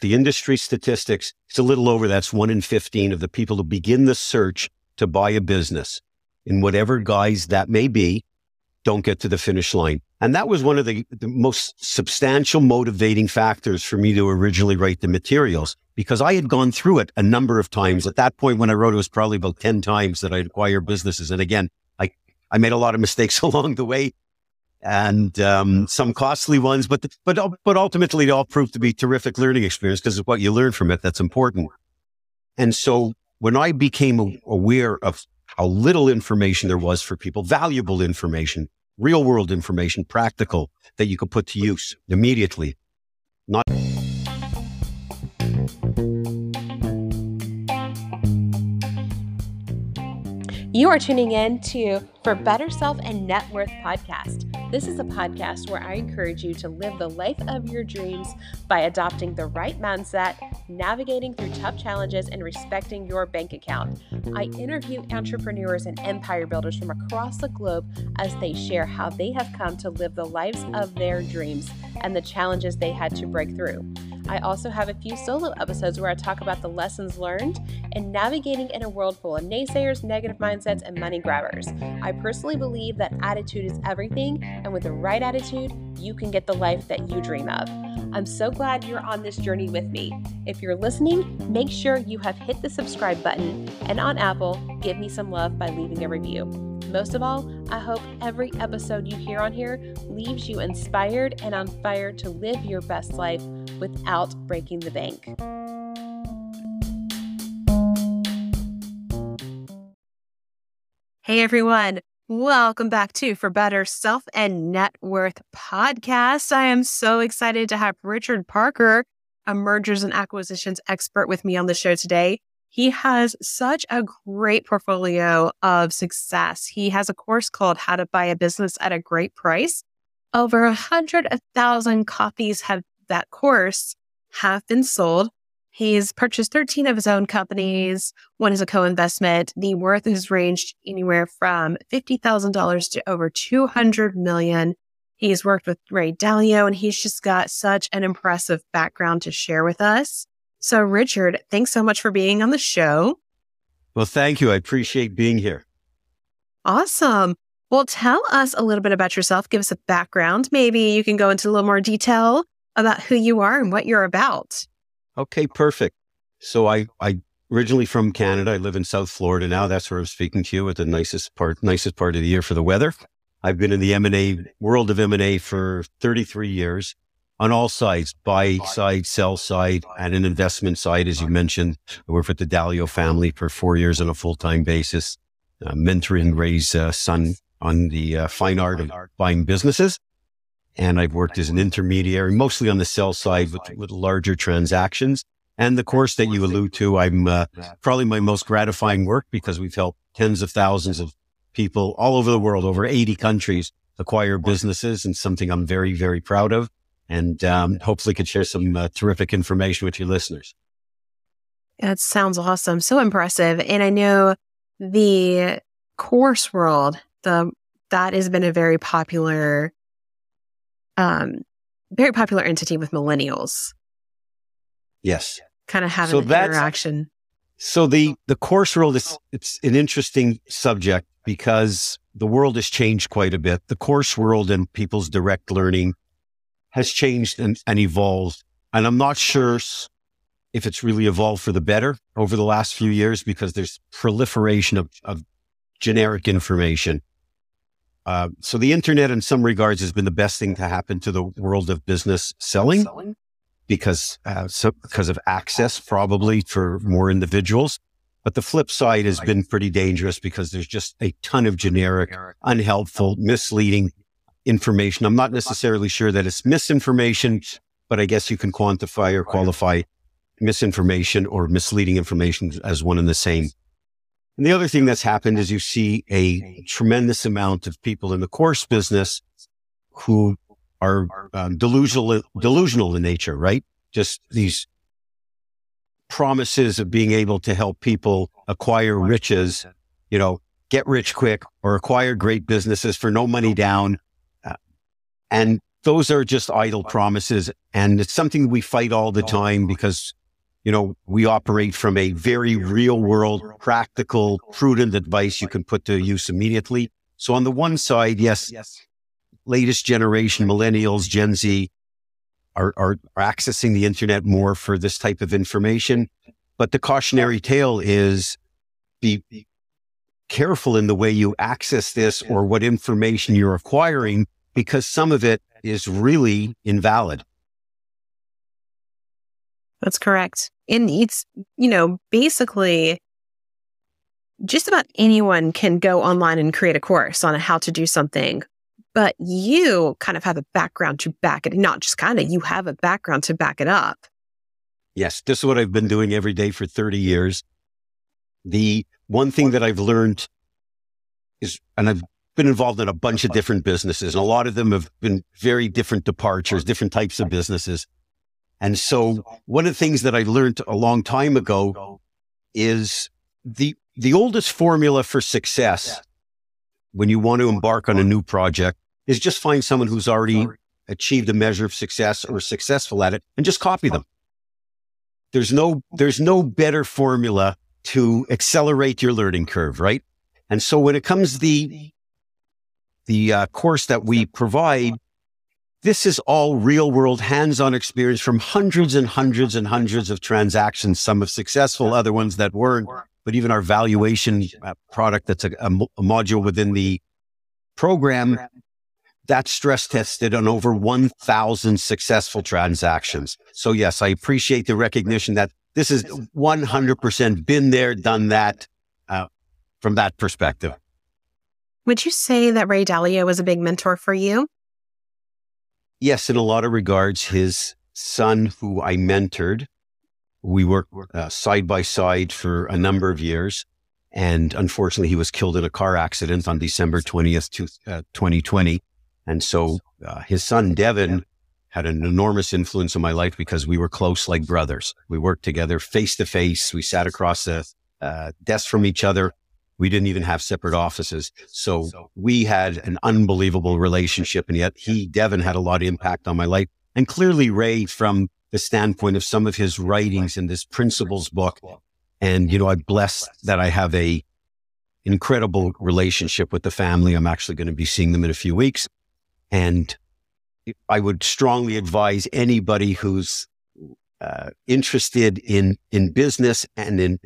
the industry statistics, it's a little over that's one in 15 of the people who begin the search to buy a business in whatever guise that may be, don't get to the finish line. And that was one of the, the most substantial motivating factors for me to originally write the materials because I had gone through it a number of times. At that point, when I wrote it was probably about 10 times that I'd acquired businesses. And again, I, I made a lot of mistakes along the way and um, some costly ones, but, but, but ultimately they all proved to be terrific learning experience because it's what you learn from it that's important. And so when I became aware of how little information there was for people, valuable information, real world information, practical that you could put to use immediately. Not You are tuning in to For Better Self and Net Worth podcast. This is a podcast where I encourage you to live the life of your dreams by adopting the right mindset, navigating through tough challenges, and respecting your bank account. I interview entrepreneurs and empire builders from across the globe as they share how they have come to live the lives of their dreams and the challenges they had to break through. I also have a few solo episodes where I talk about the lessons learned and navigating in a world full of naysayers, negative mindsets, and money grabbers. I personally believe that attitude is everything, and with the right attitude, you can get the life that you dream of. I'm so glad you're on this journey with me. If you're listening, make sure you have hit the subscribe button, and on Apple, give me some love by leaving a review. Most of all, I hope every episode you hear on here leaves you inspired and on fire to live your best life without breaking the bank. Hey everyone, welcome back to For Better Self and Net Worth podcast. I am so excited to have Richard Parker, a mergers and acquisitions expert, with me on the show today. He has such a great portfolio of success. He has a course called How to Buy a Business at a Great Price. Over a hundred thousand copies have that course have been sold. He's purchased 13 of his own companies. One is a co-investment. The worth has ranged anywhere from $50,000 to over 200 million. He's worked with Ray Dalio and he's just got such an impressive background to share with us. So Richard, thanks so much for being on the show. Well, thank you. I appreciate being here. Awesome. Well, tell us a little bit about yourself. Give us a background. Maybe you can go into a little more detail about who you are and what you're about. Okay, perfect. So I, I originally from Canada. I live in South Florida now. That's where I'm speaking to you at the nicest part, nicest part of the year for the weather. I've been in the M&A world of M&A for 33 years on all sides, buy side, sell side, and an investment side, as you mentioned. I worked with the Dalio family for four years on a full-time basis, uh, mentoring Ray's uh, son on the uh, fine art of buying businesses. And I've worked as an intermediary, mostly on the sell side with, with larger transactions. And the course that you allude to, I'm uh, probably my most gratifying work because we've helped tens of thousands of people all over the world, over 80 countries, acquire businesses and something I'm very, very proud of. And um, hopefully could share some uh, terrific information with your listeners. That sounds awesome. So impressive. And I know the course world, the that has been a very popular um, very popular entity with millennials. Yes. Kind of having so an interaction. So the, the course world is, it's an interesting subject because the world has changed quite a bit. The course world and people's direct learning has changed and, and evolved. And I'm not sure if it's really evolved for the better over the last few years because there's proliferation of, of generic information. Uh, so the internet, in some regards, has been the best thing to happen to the world of business selling, because uh, so because of access, probably for more individuals. But the flip side has been pretty dangerous because there's just a ton of generic, unhelpful, misleading information. I'm not necessarily sure that it's misinformation, but I guess you can quantify or qualify misinformation or misleading information as one and the same. And the other thing that's happened is you see a tremendous amount of people in the course business who are um, delusional, delusional in nature, right? Just these promises of being able to help people acquire riches, you know, get rich quick or acquire great businesses for no money down. And those are just idle promises. And it's something we fight all the time because, you know, we operate from a very real world, practical, prudent advice you can put to use immediately. So on the one side, yes, latest generation, millennials, Gen Z are, are, are accessing the internet more for this type of information. But the cautionary tale is be careful in the way you access this or what information you're acquiring because some of it is really invalid. That's correct. And it's, you know, basically just about anyone can go online and create a course on how to do something. But you kind of have a background to back it, not just kind of, you have a background to back it up. Yes, this is what I've been doing every day for 30 years. The one thing that I've learned is, and I've been involved in a bunch of different businesses, and a lot of them have been very different departures, different types of businesses. And so one of the things that I learned a long time ago is the, the oldest formula for success when you want to embark on a new project is just find someone who's already achieved a measure of success or successful at it and just copy them. There's no, there's no better formula to accelerate your learning curve, right? And so when it comes the the uh, course that we provide, this is all real world hands-on experience from hundreds and hundreds and hundreds of transactions. Some of successful, other ones that weren't. But even our valuation uh, product, that's a, a, a module within the program, that's stress tested on over 1,000 successful transactions. So yes, I appreciate the recognition that this is 100% been there, done that uh, from that perspective. Would you say that Ray Dalio was a big mentor for you? Yes, in a lot of regards. His son, who I mentored, we worked uh, side by side for a number of years. And unfortunately, he was killed in a car accident on December 20th, to, uh, 2020. And so uh, his son, Devin, had an enormous influence on my life because we were close like brothers. We worked together face to face. We sat across the uh, desk from each other. We didn't even have separate offices. So we had an unbelievable relationship. And yet he, Devin, had a lot of impact on my life. And clearly Ray, from the standpoint of some of his writings in this principles book. And, you know, I'm blessed that I have a incredible relationship with the family. I'm actually going to be seeing them in a few weeks. And I would strongly advise anybody who's uh, interested in in business and in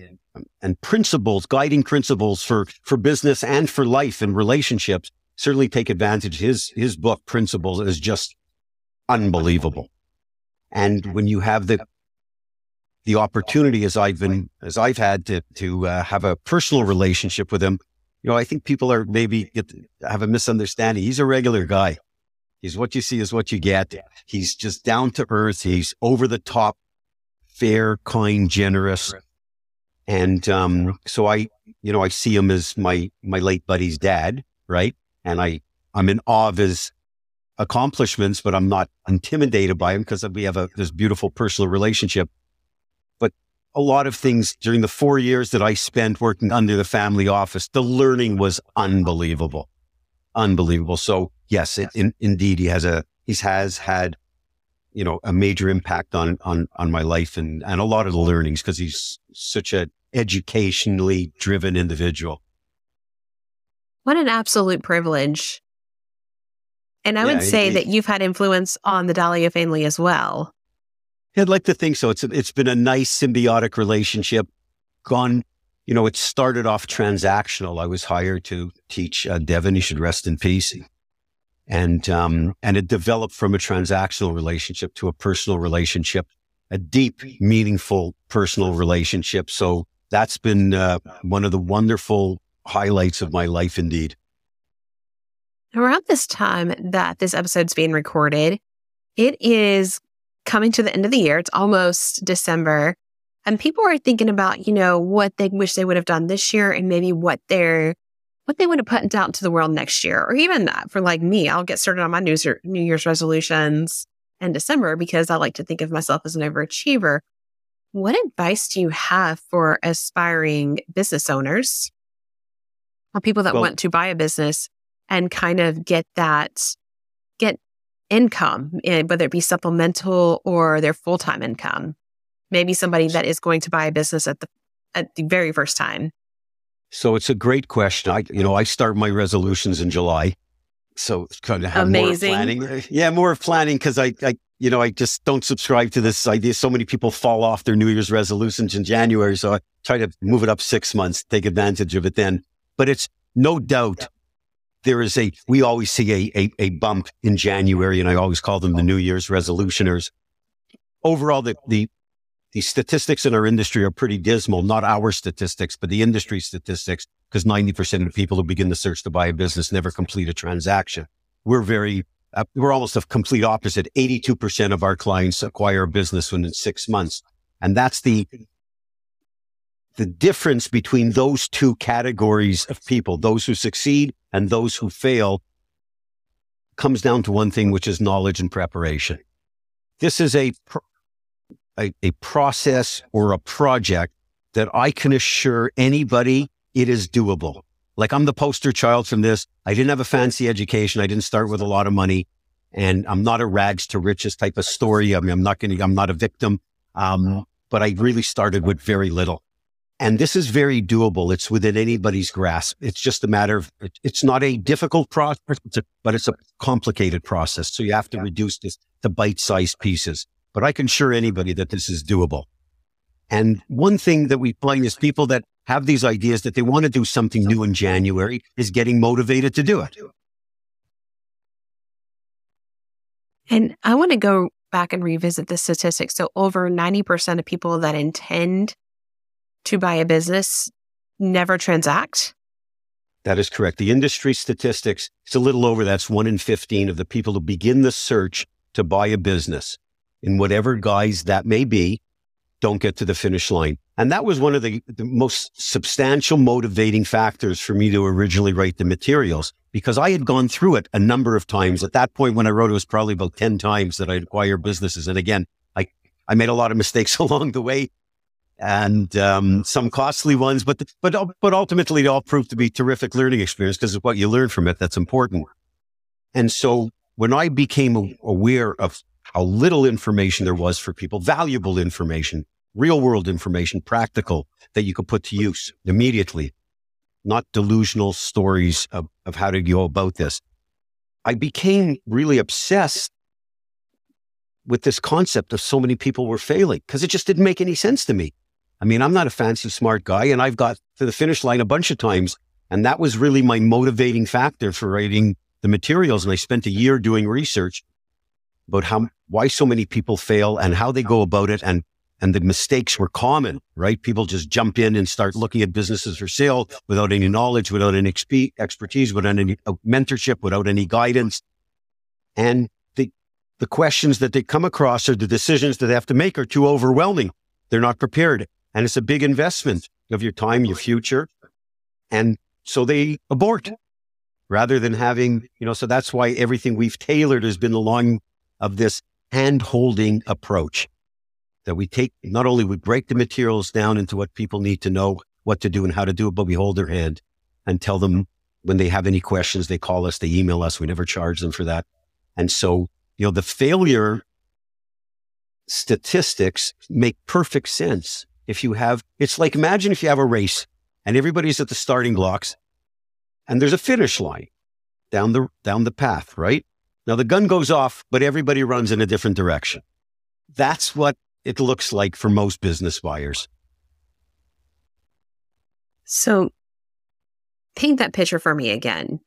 and principles, guiding principles for for business and for life and relationships. Certainly, take advantage. His his book, Principles, is just unbelievable. And when you have the the opportunity, as I've been as I've had to to uh, have a personal relationship with him, you know, I think people are maybe get, have a misunderstanding. He's a regular guy. He's what you see is what you get. He's just down to earth. He's over the top, fair, kind, generous. And um, so I, you know, I see him as my my late buddy's dad, right? And I I'm in awe of his accomplishments, but I'm not intimidated by him because we have a this beautiful personal relationship. But a lot of things during the four years that I spent working under the family office, the learning was unbelievable, unbelievable. So yes, it, in, indeed, he has a he has had you know a major impact on on on my life and and a lot of the learnings because he's such a educationally driven individual. What an absolute privilege. And I yeah, would say that you've had influence on the Dalio family as well. I'd like to think so. It's it's been a nice symbiotic relationship. Gone, you know, it started off transactional. I was hired to teach uh, Devin. He should rest in peace and um, and it developed from a transactional relationship to a personal relationship, a deep, meaningful personal relationship. So that's been uh, one of the wonderful highlights of my life, indeed. Around this time that this episode's being recorded, it is coming to the end of the year. It's almost December. And people are thinking about, you know, what they wish they would have done this year and maybe what they're what they want to put out into the world next year, or even for like me, I'll get started on my New Year's resolutions in December because I like to think of myself as an overachiever. What advice do you have for aspiring business owners or people that well, want to buy a business and kind of get that, get income, eh, whether it be supplemental or their full time income? Maybe somebody that is going to buy a business at the at the very first time. So it's a great question. I, you know, I start my resolutions in July, so it's kind of have amazing. More planning. Yeah, more planning because I, I, you know, I just don't subscribe to this idea. So many people fall off their New Year's resolutions in January, so I try to move it up six months, take advantage of it then. But it's no doubt there is a. We always see a, a, a bump in January, and I always call them the New Year's resolutioners. Overall, the the the statistics in our industry are pretty dismal, not our statistics, but the industry statistics, because 90% of the people who begin the search to buy a business never complete a transaction. We're very, uh, we're almost a complete opposite. 82% of our clients acquire a business within six months. And that's the, the difference between those two categories of people, those who succeed and those who fail comes down to one thing, which is knowledge and preparation. This is a pr- a, a process or a project that I can assure anybody it is doable. Like I'm the poster child from this. I didn't have a fancy education. I didn't start with a lot of money and I'm not a rags to riches type of story. I mean, I'm not going to, I'm not a victim. Um, but I really started with very little. And this is very doable. It's within anybody's grasp. It's just a matter of, it's not a difficult process, but it's a complicated process. So you have to reduce this to bite sized pieces but I can assure anybody that this is doable. And one thing that we find is people that have these ideas that they want to do something new in January is getting motivated to do it. And I want to go back and revisit the statistics. So over 90% of people that intend to buy a business never transact. That is correct. The industry statistics, it's a little over that's one in 15 of the people who begin the search to buy a business in whatever guise that may be, don't get to the finish line. And that was one of the, the, most substantial motivating factors for me to originally write the materials because I had gone through it a number of times. At that point, when I wrote it, was probably about 10 times that I'd acquire businesses. And again, I, I made a lot of mistakes along the way and um, some costly ones, but, the, but, but ultimately, it all proved to be terrific learning experience because of what you learn from it. That's important. And so when I became aware of how little information there was for people, valuable information, real world information, practical that you could put to use immediately, not delusional stories of, of how to go about this. I became really obsessed with this concept of so many people were failing because it just didn't make any sense to me. I mean, I'm not a fancy smart guy and I've got to the finish line a bunch of times. And that was really my motivating factor for writing the materials. And I spent a year doing research about how why so many people fail and how they go about it and and the mistakes were common, right? People just jump in and start looking at businesses for sale without any knowledge, without any exp- expertise, without any uh, mentorship, without any guidance. And the, the questions that they come across or the decisions that they have to make are too overwhelming. They're not prepared. And it's a big investment of your time, your future. And so they abort rather than having, you know, so that's why everything we've tailored has been along of this hand holding approach that we take, not only we break the materials down into what people need to know what to do and how to do it, but we hold their hand and tell them when they have any questions, they call us, they email us. We never charge them for that. And so, you know, the failure statistics make perfect sense. If you have, it's like imagine if you have a race and everybody's at the starting blocks and there's a finish line down the, down the path, right? Now the gun goes off, but everybody runs in a different direction. That's what it looks like for most business buyers. So paint that picture for me again.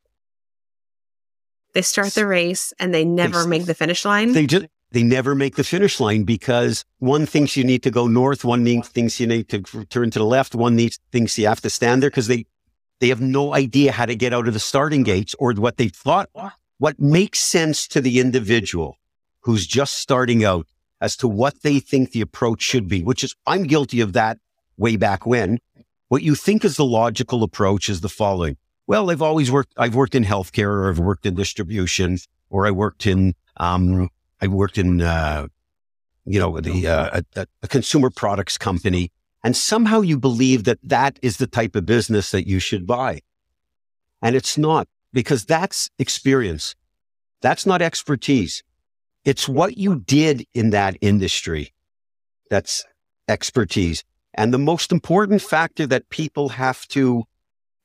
They start the race and they never they, make the finish line. They just they never make the finish line because one thinks you need to go north, one thinks you need to turn to the left, one needs, thinks you have to stand there because they they have no idea how to get out of the starting gates or what they thought what makes sense to the individual who's just starting out as to what they think the approach should be, which is, I'm guilty of that way back when. What you think is the logical approach is the following. Well, I've always worked, I've worked in healthcare or I've worked in distribution or I worked in, um, I worked in, uh, you know, the, uh, a, a consumer products company. And somehow you believe that that is the type of business that you should buy. And it's not because that's experience. That's not expertise. It's what you did in that industry that's expertise. And the most important factor that people have to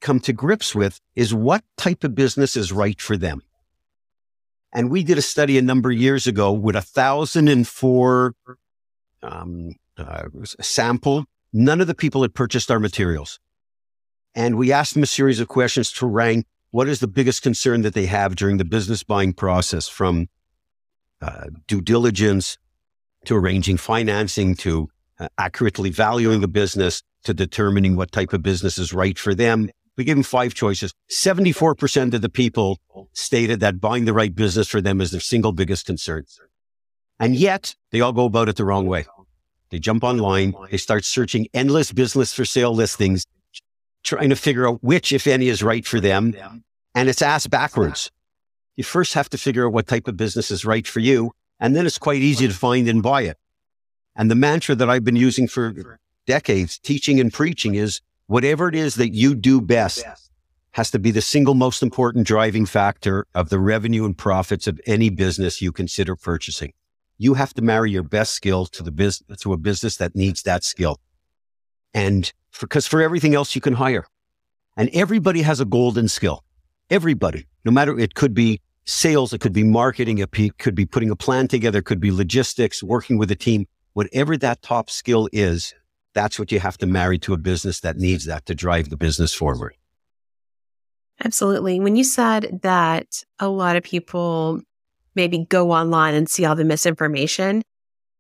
come to grips with is what type of business is right for them. And we did a study a number of years ago with a thousand and four um, uh, sample. None of the people had purchased our materials. And we asked them a series of questions to rank what is the biggest concern that they have during the business buying process from uh, due diligence to arranging financing to uh, accurately valuing the business to determining what type of business is right for them. We gave them five choices. 74% of the people stated that buying the right business for them is their single biggest concern. And yet they all go about it the wrong way. They jump online. They start searching endless business for sale listings, trying to figure out which, if any, is right for them. And it's asked backwards. You first have to figure out what type of business is right for you. And then it's quite easy to find and buy it. And the mantra that I've been using for decades, teaching and preaching is whatever it is that you do best has to be the single most important driving factor of the revenue and profits of any business you consider purchasing. You have to marry your best skill to the business, to a business that needs that skill. And because for, for everything else you can hire and everybody has a golden skill. Everybody, no matter, it could be sales, it could be marketing, it could be putting a plan together, it could be logistics, working with a team whatever that top skill is, that's what you have to marry to a business that needs that to drive the business forward. Absolutely. When you said that a lot of people maybe go online and see all the misinformation,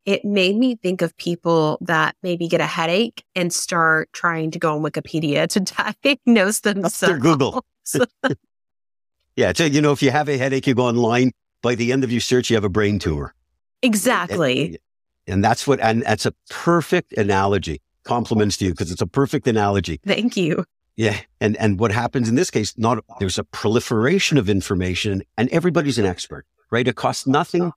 it made me think of people that maybe get a headache and start trying to go on Wikipedia to diagnose themselves. Their Google. yeah. So, you know, if you have a headache, you go online. By the end of your search, you have a brain tumor. Exactly. And that's what, and that's a perfect analogy. Compliments to you because it's a perfect analogy. Thank you. Yeah. And, and what happens in this case, not, there's a proliferation of information and everybody's an expert, right? It costs nothing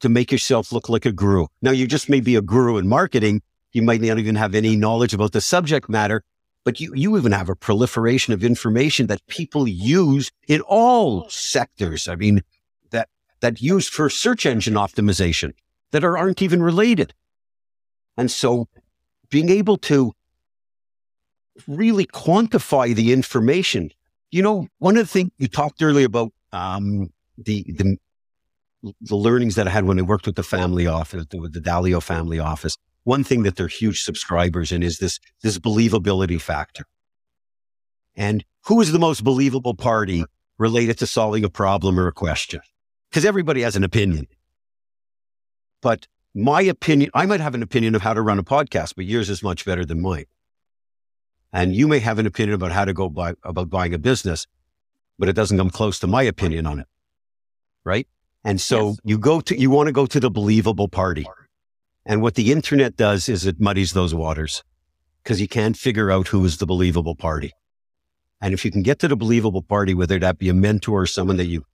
to, make yourself look like a guru. Now you just may be a guru in marketing. You might not even have any knowledge about the subject matter, but you, you even have a proliferation of information that people use in all sectors. I mean, that, that use for search engine optimization that are, aren't even related. And so being able to really quantify the information, you know, one of the things you talked earlier about um, the, the the learnings that I had when I worked with the family office, with the Dalio family office. One thing that they're huge subscribers in is this this believability factor. And who is the most believable party related to solving a problem or a question? Because everybody has an opinion. But my opinion, I might have an opinion of how to run a podcast, but yours is much better than mine. And you may have an opinion about how to go buy, about buying a business, but it doesn't come close to my opinion on it. Right. And so yes. you go to, you want to go to the believable party. And what the internet does is it muddies those waters because you can't figure out who is the believable party. And if you can get to the believable party, whether that be a mentor or someone that you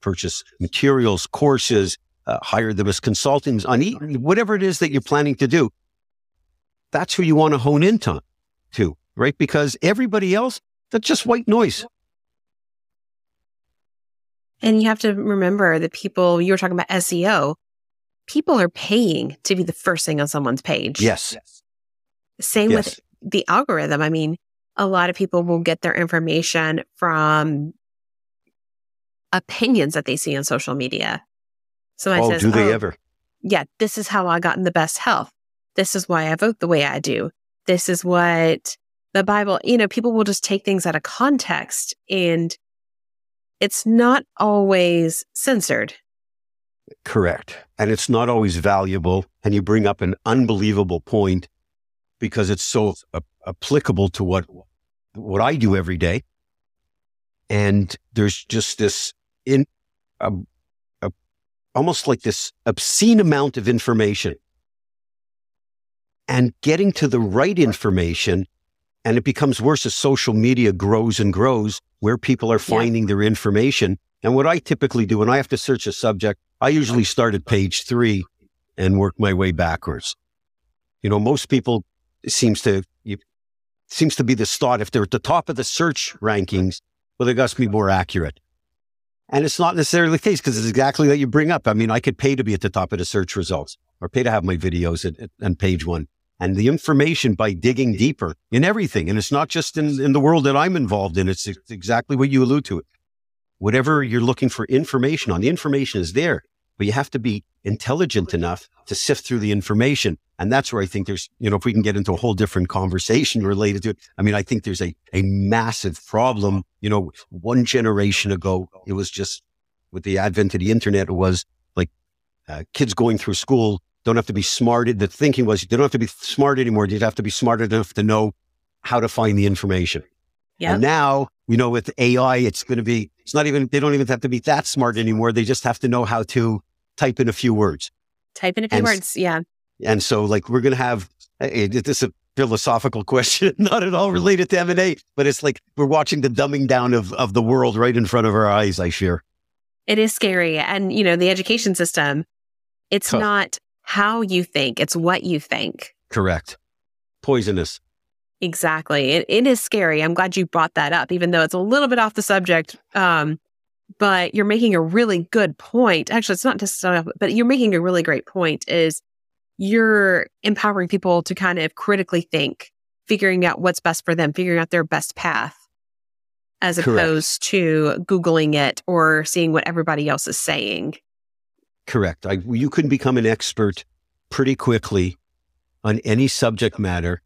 purchase materials, courses, uh, hire them as consultants on e- whatever it is that you're planning to do. That's who you want to hone into, to, right? Because everybody else, that's just white noise. And you have to remember that people, you were talking about SEO, people are paying to be the first thing on someone's page. Yes. Same yes. with the algorithm. I mean, a lot of people will get their information from opinions that they see on social media. Somebody oh, says, do they oh, ever? Yeah, this is how I got in the best health. This is why I vote the way I do. This is what the Bible, you know, people will just take things out of context and it's not always censored. Correct. And it's not always valuable. And you bring up an unbelievable point because it's so applicable to what, what I do every day. And there's just this in, almost like this obscene amount of information and getting to the right information. And it becomes worse as social media grows and grows where people are finding yeah. their information. And what I typically do when I have to search a subject, I usually start at page three and work my way backwards. You know, most people seems to, you, seems to be the thought if they're at the top of the search rankings, well, they got to be more accurate. And it's not necessarily the case because it's exactly that you bring up. I mean, I could pay to be at the top of the search results or pay to have my videos at, at, on page one. And the information by digging deeper in everything. And it's not just in, in the world that I'm involved in. It's, exactly what you allude to. Whatever you're looking for information on, the information is there, but you have to be intelligent enough to sift through the information. And that's where I think there's, you know, if we can get into a whole different conversation related to it. I mean, I think there's a, a massive problem. You know, one generation ago, it was just with the advent of the internet, it was like uh, kids going through school don't have to be smart. The thinking was you don't have to be smart anymore. You have to be smart enough to know how to find the information. Yeah. And now, you know, with AI, it's going to be, it's not even, they don't even have to be that smart anymore. They just have to know how to type in a few words. Type in a few And- words. Yeah. And so, like, we're going to have this is a philosophical question, not at all related to M and A, but it's like we're watching the dumbing down of of the world right in front of our eyes. I fear. It is scary. And, you know, the education system, it's Tough. not how you think, it's what you think. Correct. Poisonous. Exactly. It, it is scary. I'm glad you brought that up, even though it's a little bit off the subject. Um, but you're making a really good point. Actually, it's not just, but you're making a really great point is you're empowering people to kind of critically think, figuring out what's best for them, figuring out their best path, as Correct. opposed to Googling it or seeing what everybody else is saying. Correct. I, you can become an expert pretty quickly on any subject matter,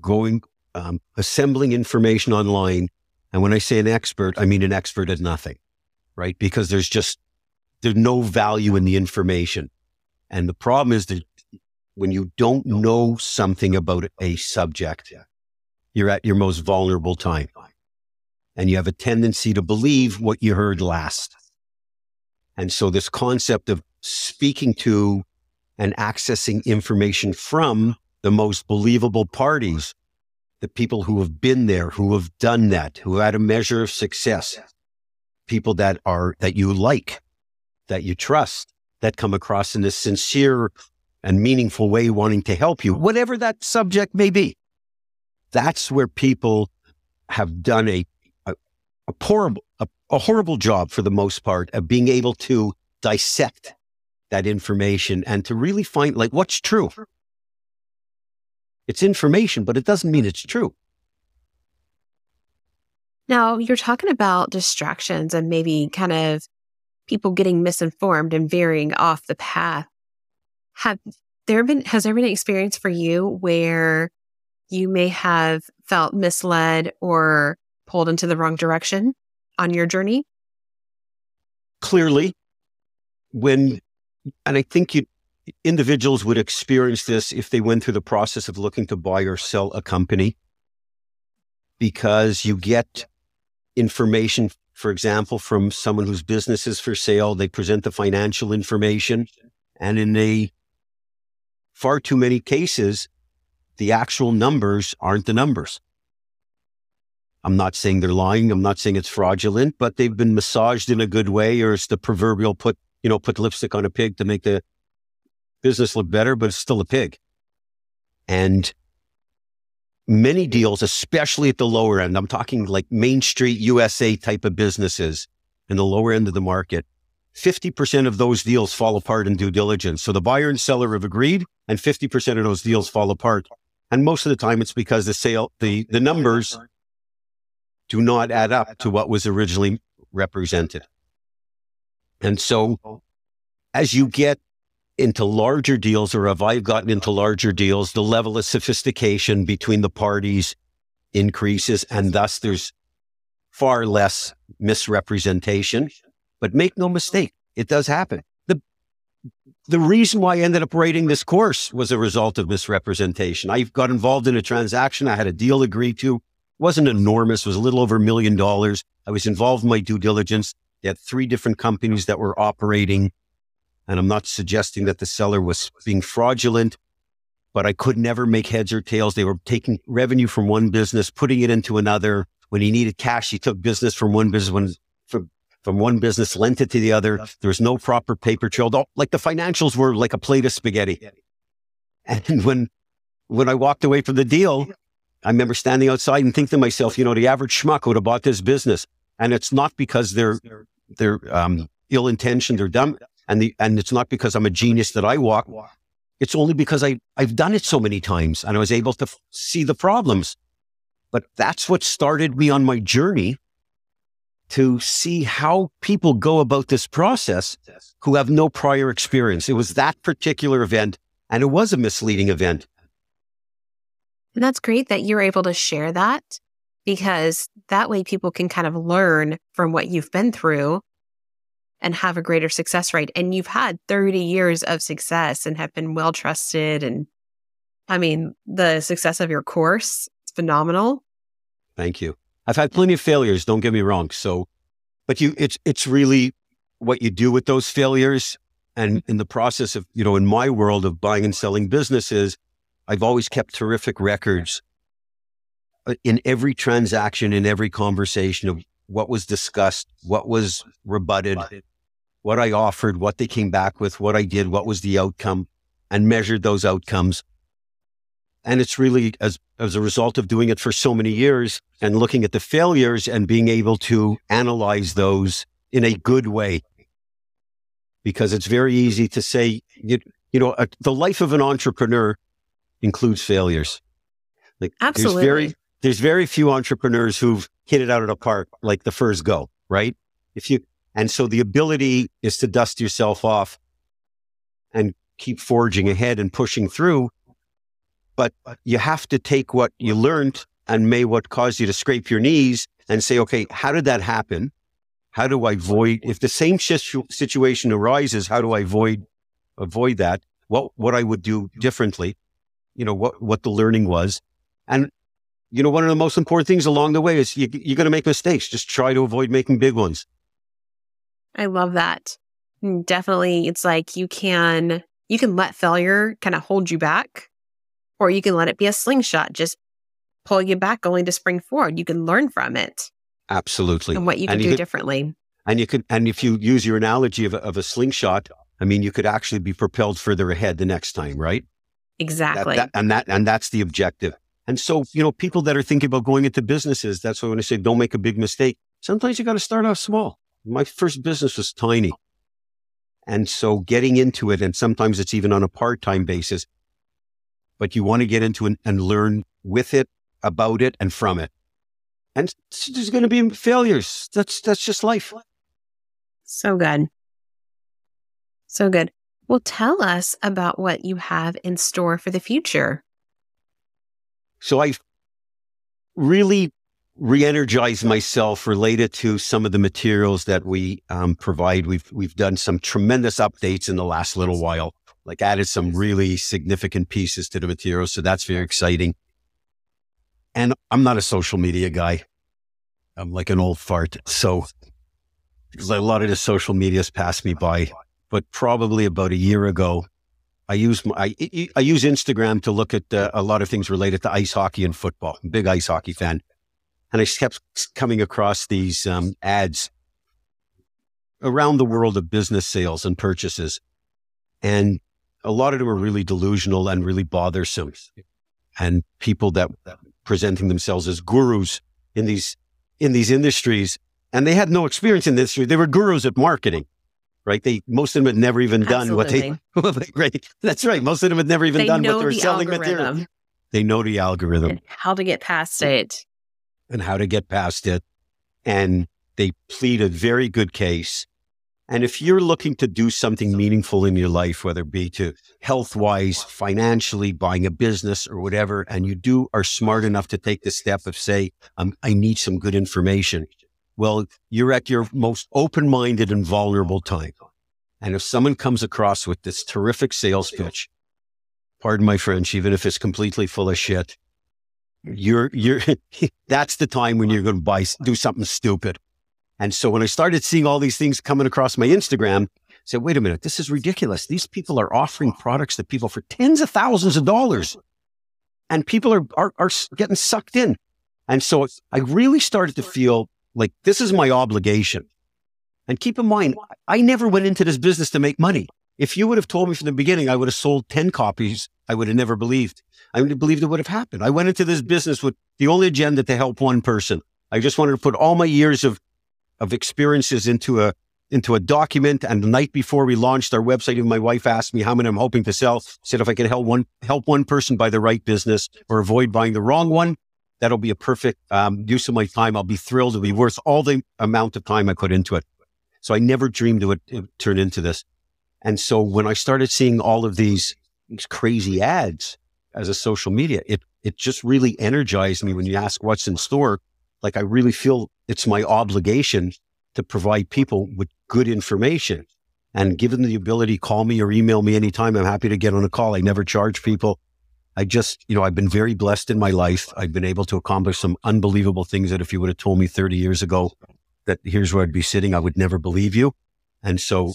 going, um, assembling information online. And when I say an expert, I mean an expert at nothing, right? Because there's just, there's no value in the information. And the problem is that when you don't know something about a subject, you're at your most vulnerable time. And you have a tendency to believe what you heard last. And so this concept of speaking to and accessing information from the most believable parties, the people who have been there, who have done that, who had a measure of success, people that are, that you like, that you trust, that come across in a sincere and meaningful way, wanting to help you, whatever that subject may be. That's where people have done a, a, a horrible, a, a horrible job for the most part of being able to dissect that information and to really find like what's true. It's information, but it doesn't mean it's true. Now, you're talking about distractions and maybe kind of people getting misinformed and veering off the path. Have there been has there been an experience for you where you may have felt misled or pulled into the wrong direction on your journey? Clearly, when, and I think you, individuals would experience this if they went through the process of looking to buy or sell a company, because you get information, for example, from someone whose business is for sale. They present the financial information, and in a far too many cases, the actual numbers aren't the numbers. I'm not saying they're lying. I'm not saying it's fraudulent, but they've been massaged in a good way, or it's the proverbial put, you know, put lipstick on a pig to make the business look better, but it's still a pig. And many deals, especially at the lower end, I'm talking like Main Street USA type of businesses in the lower end of the market. 50% of those deals fall apart in due diligence. So the buyer and seller have agreed and 50% of those deals fall apart. And most of the time it's because the sale, the, the numbers do not add up to what was originally represented. And so as you get into larger deals or if I've gotten into larger deals, the level of sophistication between the parties increases and thus there's far less misrepresentation. But make no mistake, it does happen. The, the reason why I ended up writing this course was a result of misrepresentation. I got involved in a transaction. I had a deal agreed to. Wasn't enormous. It was a little over a million dollars. I was involved in my due diligence. They had three different companies that were operating. And I'm not suggesting that the seller was being fraudulent, but I could never make heads or tails. They were taking revenue from one business, putting it into another. When he needed cash, he took business from one business, when, from, from one business, lent it to the other. There was no proper paper trail. Like the financials were like a plate of spaghetti. And when, when I walked away from the deal, I remember standing outside and thinking to myself, you know, the average schmuck would have bought this business And it's not because they're, they're, um, ill intentioned or dumb. And the, and it's not because I'm a genius that I walk. It's only because I, I've done it so many times and I was able to f- see the problems. But that's what started me on my journey to see how people go about this process who have no prior experience. It was that particular event and it was a misleading event. And that's great that you're able to share that because that way people can kind of learn from what you've been through and have a greater success rate. And you've had 30 years of success and have been well trusted. And I mean, the success of your course is phenomenal. Thank you. I've had plenty of failures, don't get me wrong. So, but you, it's, it's really what you do with those failures. And in the process of, you know, in my world of buying and selling businesses, I've always kept terrific records uh, in every transaction, in every conversation of what was discussed, what was rebutted, what I offered, what they came back with, what I did, what was the outcome, and measured those outcomes. And it's really as, as a result of doing it for so many years and looking at the failures and being able to analyze those in a good way. Because it's very easy to say, you, you know, a, the life of an entrepreneur includes failures. Like Absolutely. There's very, there's very few entrepreneurs who've hit it out of the park like the first go, right? If you, and so the ability is to dust yourself off and keep forging ahead and pushing through. But you have to take what you learned and may what caused you to scrape your knees and say, okay, how did that happen? How do I avoid, if the same situation arises, how do I avoid, avoid that? What, what I would do differently, you know, what, what the learning was. And, you know, one of the most important things along the way is you, you're going to make mistakes. Just try to avoid making big ones. I love that. Definitely, it's like you can you can let failure kind of hold you back, or you can let it be a slingshot, just pull you back, only to spring forward. You can learn from it. Absolutely, and what you can do could, differently. And you could, and if you use your analogy of a, of a slingshot, I mean, you could actually be propelled further ahead the next time, right? Exactly. That, that, and that and that's the objective. And so, you know, people that are thinking about going into businesses, that's why when I say don't make a big mistake, sometimes you got to start off small my first business was tiny. And so getting into it, and sometimes it's even on a part time basis, but you want to get into it and learn with it, about it, and from it. And there's going to be failures. That's, that's just life. So good. So good. Well, tell us about what you have in store for the future. So I really re-energize myself related to some of the materials that we um, provide. We've we've done some tremendous updates in the last little while, like added some really significant pieces to the materials. So that's very exciting. And I'm not a social media guy. I'm like an old fart. So a lot of the social media's passed me by. But probably about a year ago, I use my, I, I use Instagram to look at uh, a lot of things related to ice hockey and football. I'm big ice hockey fan. And I kept coming across these um, ads around the world of business sales and purchases. And a lot of them are really delusional and really bothersome. And people that presenting themselves as gurus in these, in these industries. And they had no experience in this. They were gurus at marketing, right? They, most of them had never even done Absolutely. what they, right. That's right. Most of them had never even they done what they were the selling algorithm. material. They know the algorithm. And how to get past it and how to get past it. And they plead a very good case. And if you're looking to do something meaningful in your life, whether it be to health wise, financially, buying a business or whatever, and you do are smart enough to take the step of say, um, I need some good information. Well, you're at your most open minded and vulnerable time. And if someone comes across with this terrific sales pitch, pardon my French, even if it's completely full of shit, you're, you're, that's the time when you're going to buy, do something stupid. And so when I started seeing all these things coming across my Instagram, I said, wait a minute, this is ridiculous. These people are offering products to people for tens of thousands of dollars and people are, are, are getting sucked in. And so I really started to feel like this is my obligation. And keep in mind, I never went into this business to make money. If you would have told me from the beginning, I would have sold 10 copies. I would have never believed. I would have believed it would have happened. I went into this business with the only agenda to help one person. I just wanted to put all my years of of experiences into a into a document. And the night before we launched our website, even my wife asked me how many I'm hoping to sell. Said if I could help one help one person buy the right business or avoid buying the wrong one, that'll be a perfect um, use of my time. I'll be thrilled. It'll be worth all the amount of time I put into it. So I never dreamed it would, it would turn into this. And so when I started seeing all of these, these crazy ads as a social media, it it just really energized me when you ask what's in store. Like I really feel it's my obligation to provide people with good information and given the ability, call me or email me anytime. I'm happy to get on a call. I never charge people. I just, you know, I've been very blessed in my life. I've been able to accomplish some unbelievable things that if you would have told me 30 years ago that here's where I'd be sitting, I would never believe you. And so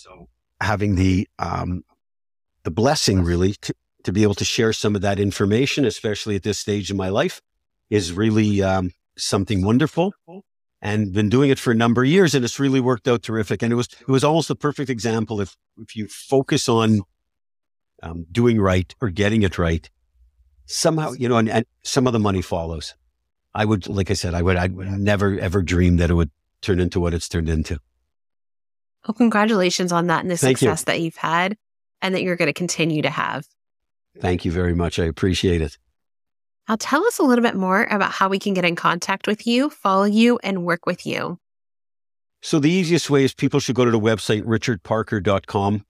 having the, um, the blessing really to, to be able to share some of that information, especially at this stage in my life, is really um, something wonderful. And been doing it for a number of years, and it's really worked out terrific. And it was it was almost a perfect example. If if you focus on um, doing right or getting it right, somehow you know, and, and, some of the money follows. I would, like I said, I would I would never ever dream that it would turn into what it's turned into. Well, congratulations on that and the Thank success you. that you've had, and that you're going to continue to have. Thank you very much. I appreciate it. Now, tell us a little bit more about how we can get in contact with you, follow you, and work with you. So, the easiest way is people should go to the website, richardparker.com.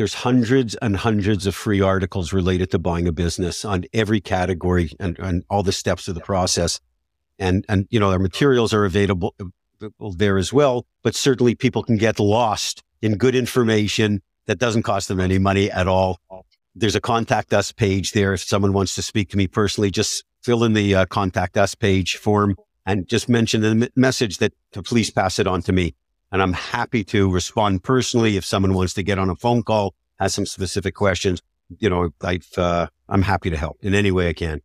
There's hundreds and hundreds of free articles related to buying a business on every category and, and all the steps of the process. And, and, you know, our materials are available there as well, but certainly people can get lost in good information that doesn't cost them any money at all there's a contact us page there. If someone wants to speak to me personally, just fill in the uh, contact us page form and just mention the message that to please pass it on to me. And I'm happy to respond personally if someone wants to get on a phone call, has some specific questions. You know, I've, uh, I'm happy to help in any way I can.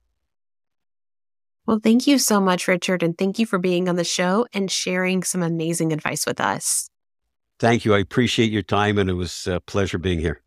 Well, thank you so much, Richard. And thank you for being on the show and sharing some amazing advice with us. Thank you. I appreciate your time and it was a pleasure being here.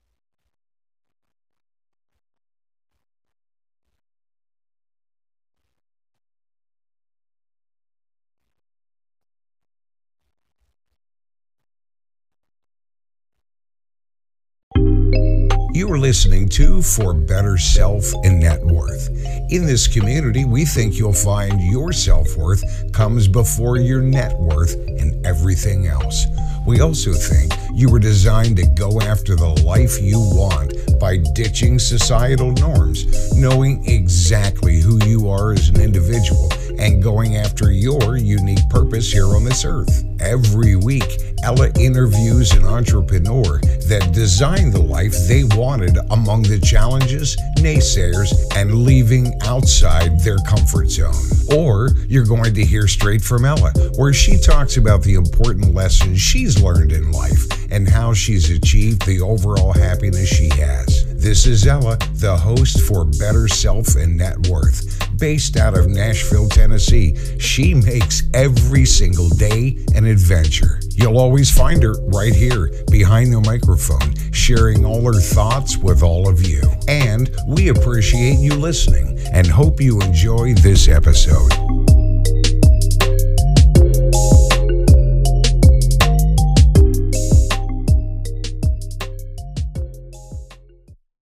Are listening to For Better Self and Net Worth. In this community, we think you'll find your self worth comes before your net worth and everything else. We also think you were designed to go after the life you want by ditching societal norms, knowing exactly who you are as an individual, and going after your unique purpose here on this earth. Every week, Ella interviews an entrepreneur that designed the life they wanted among the challenges, naysayers, and leaving outside their comfort zone. Or you're going to hear straight from Ella, where she talks about the important lessons she's learned in life and how she's achieved the overall happiness she has. This is Ella, the host for Better Self and Net Worth. Based out of Nashville, Tennessee, she makes every single day an adventure. You'll always find her right here behind the microphone, sharing all her thoughts with all of you. And we appreciate you listening and hope you enjoy this episode.